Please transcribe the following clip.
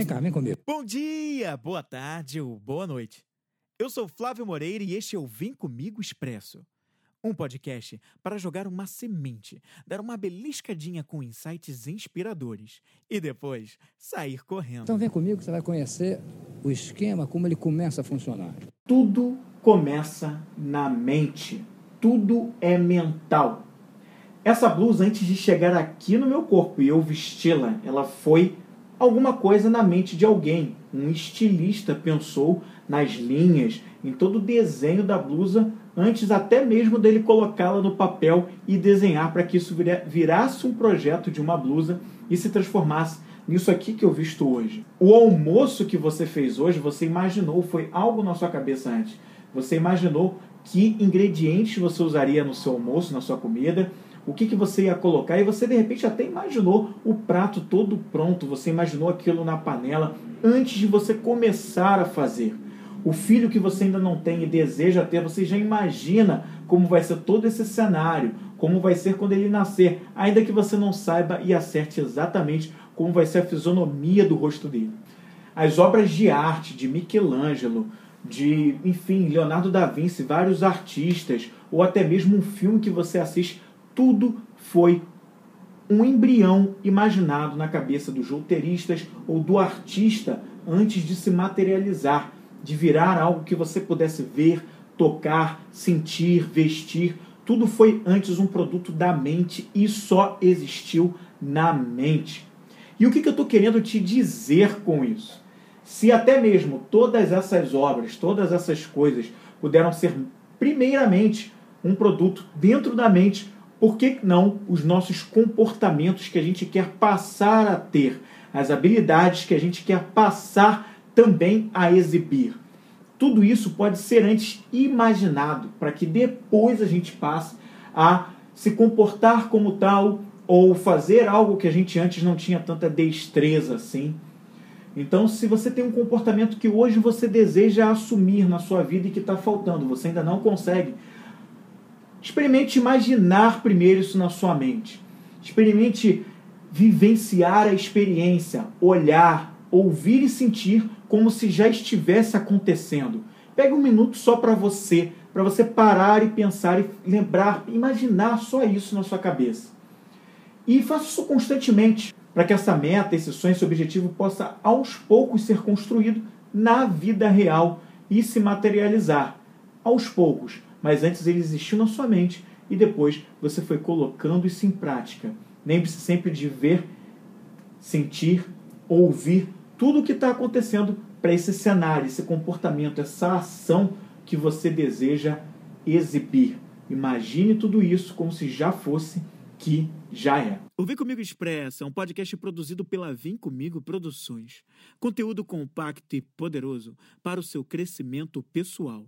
Vem cá, vem comigo. Bom dia, boa tarde ou boa noite. Eu sou Flávio Moreira e este é o Vem Comigo Expresso. Um podcast para jogar uma semente, dar uma beliscadinha com insights inspiradores e depois sair correndo. Então vem comigo que você vai conhecer o esquema, como ele começa a funcionar. Tudo começa na mente. Tudo é mental. Essa blusa, antes de chegar aqui no meu corpo e eu vesti-la, ela foi alguma coisa na mente de alguém. Um estilista pensou nas linhas, em todo o desenho da blusa, antes até mesmo dele colocá-la no papel e desenhar para que isso virasse um projeto de uma blusa e se transformasse nisso aqui que eu visto hoje. O almoço que você fez hoje, você imaginou, foi algo na sua cabeça antes. Você imaginou que ingredientes você usaria no seu almoço, na sua comida, o que, que você ia colocar, e você de repente até imaginou o prato todo pronto, você imaginou aquilo na panela antes de você começar a fazer. O filho que você ainda não tem e deseja ter, você já imagina como vai ser todo esse cenário, como vai ser quando ele nascer, ainda que você não saiba e acerte exatamente como vai ser a fisionomia do rosto dele. As obras de arte de Michelangelo, de, enfim, Leonardo da Vinci, vários artistas, ou até mesmo um filme que você assiste, tudo foi um embrião imaginado na cabeça dos roteiristas ou do artista antes de se materializar, de virar algo que você pudesse ver, tocar, sentir, vestir. Tudo foi antes um produto da mente e só existiu na mente. E o que, eu estou querendo te dizer com isso? Se até mesmo todas essas obras, todas essas coisas puderam ser, primeiramente, um produto dentro da mente, por que não os nossos comportamentos que a gente quer passar a ter, as habilidades que a gente quer passar também a exibir? Tudo isso pode ser antes imaginado para que depois a gente passe a se comportar como tal ou fazer algo que a gente antes não tinha tanta destreza assim. Então, se você tem um comportamento que hoje você deseja assumir na sua vida e que está faltando, você ainda não consegue, Experimente imaginar primeiro isso na sua mente. Experimente vivenciar a experiência, olhar, ouvir e sentir como se já estivesse acontecendo. Pegue um minuto só para você, para você parar e pensar e lembrar, imaginar só isso na sua cabeça. E faça isso constantemente, para que essa meta, esse sonho, esse objetivo possa aos poucos ser construído na vida real e se materializar. Aos poucos mas antes ele existiu na sua mente e depois você foi colocando isso em prática. Lembre-se sempre de ver, sentir, ouvir tudo o que está acontecendo para esse cenário, esse comportamento, essa ação que você deseja exibir. Imagine tudo isso como se já fosse que já é. O Vem Comigo Expressa é um podcast produzido pela Vem Comigo Produções. Conteúdo compacto e poderoso para o seu crescimento pessoal.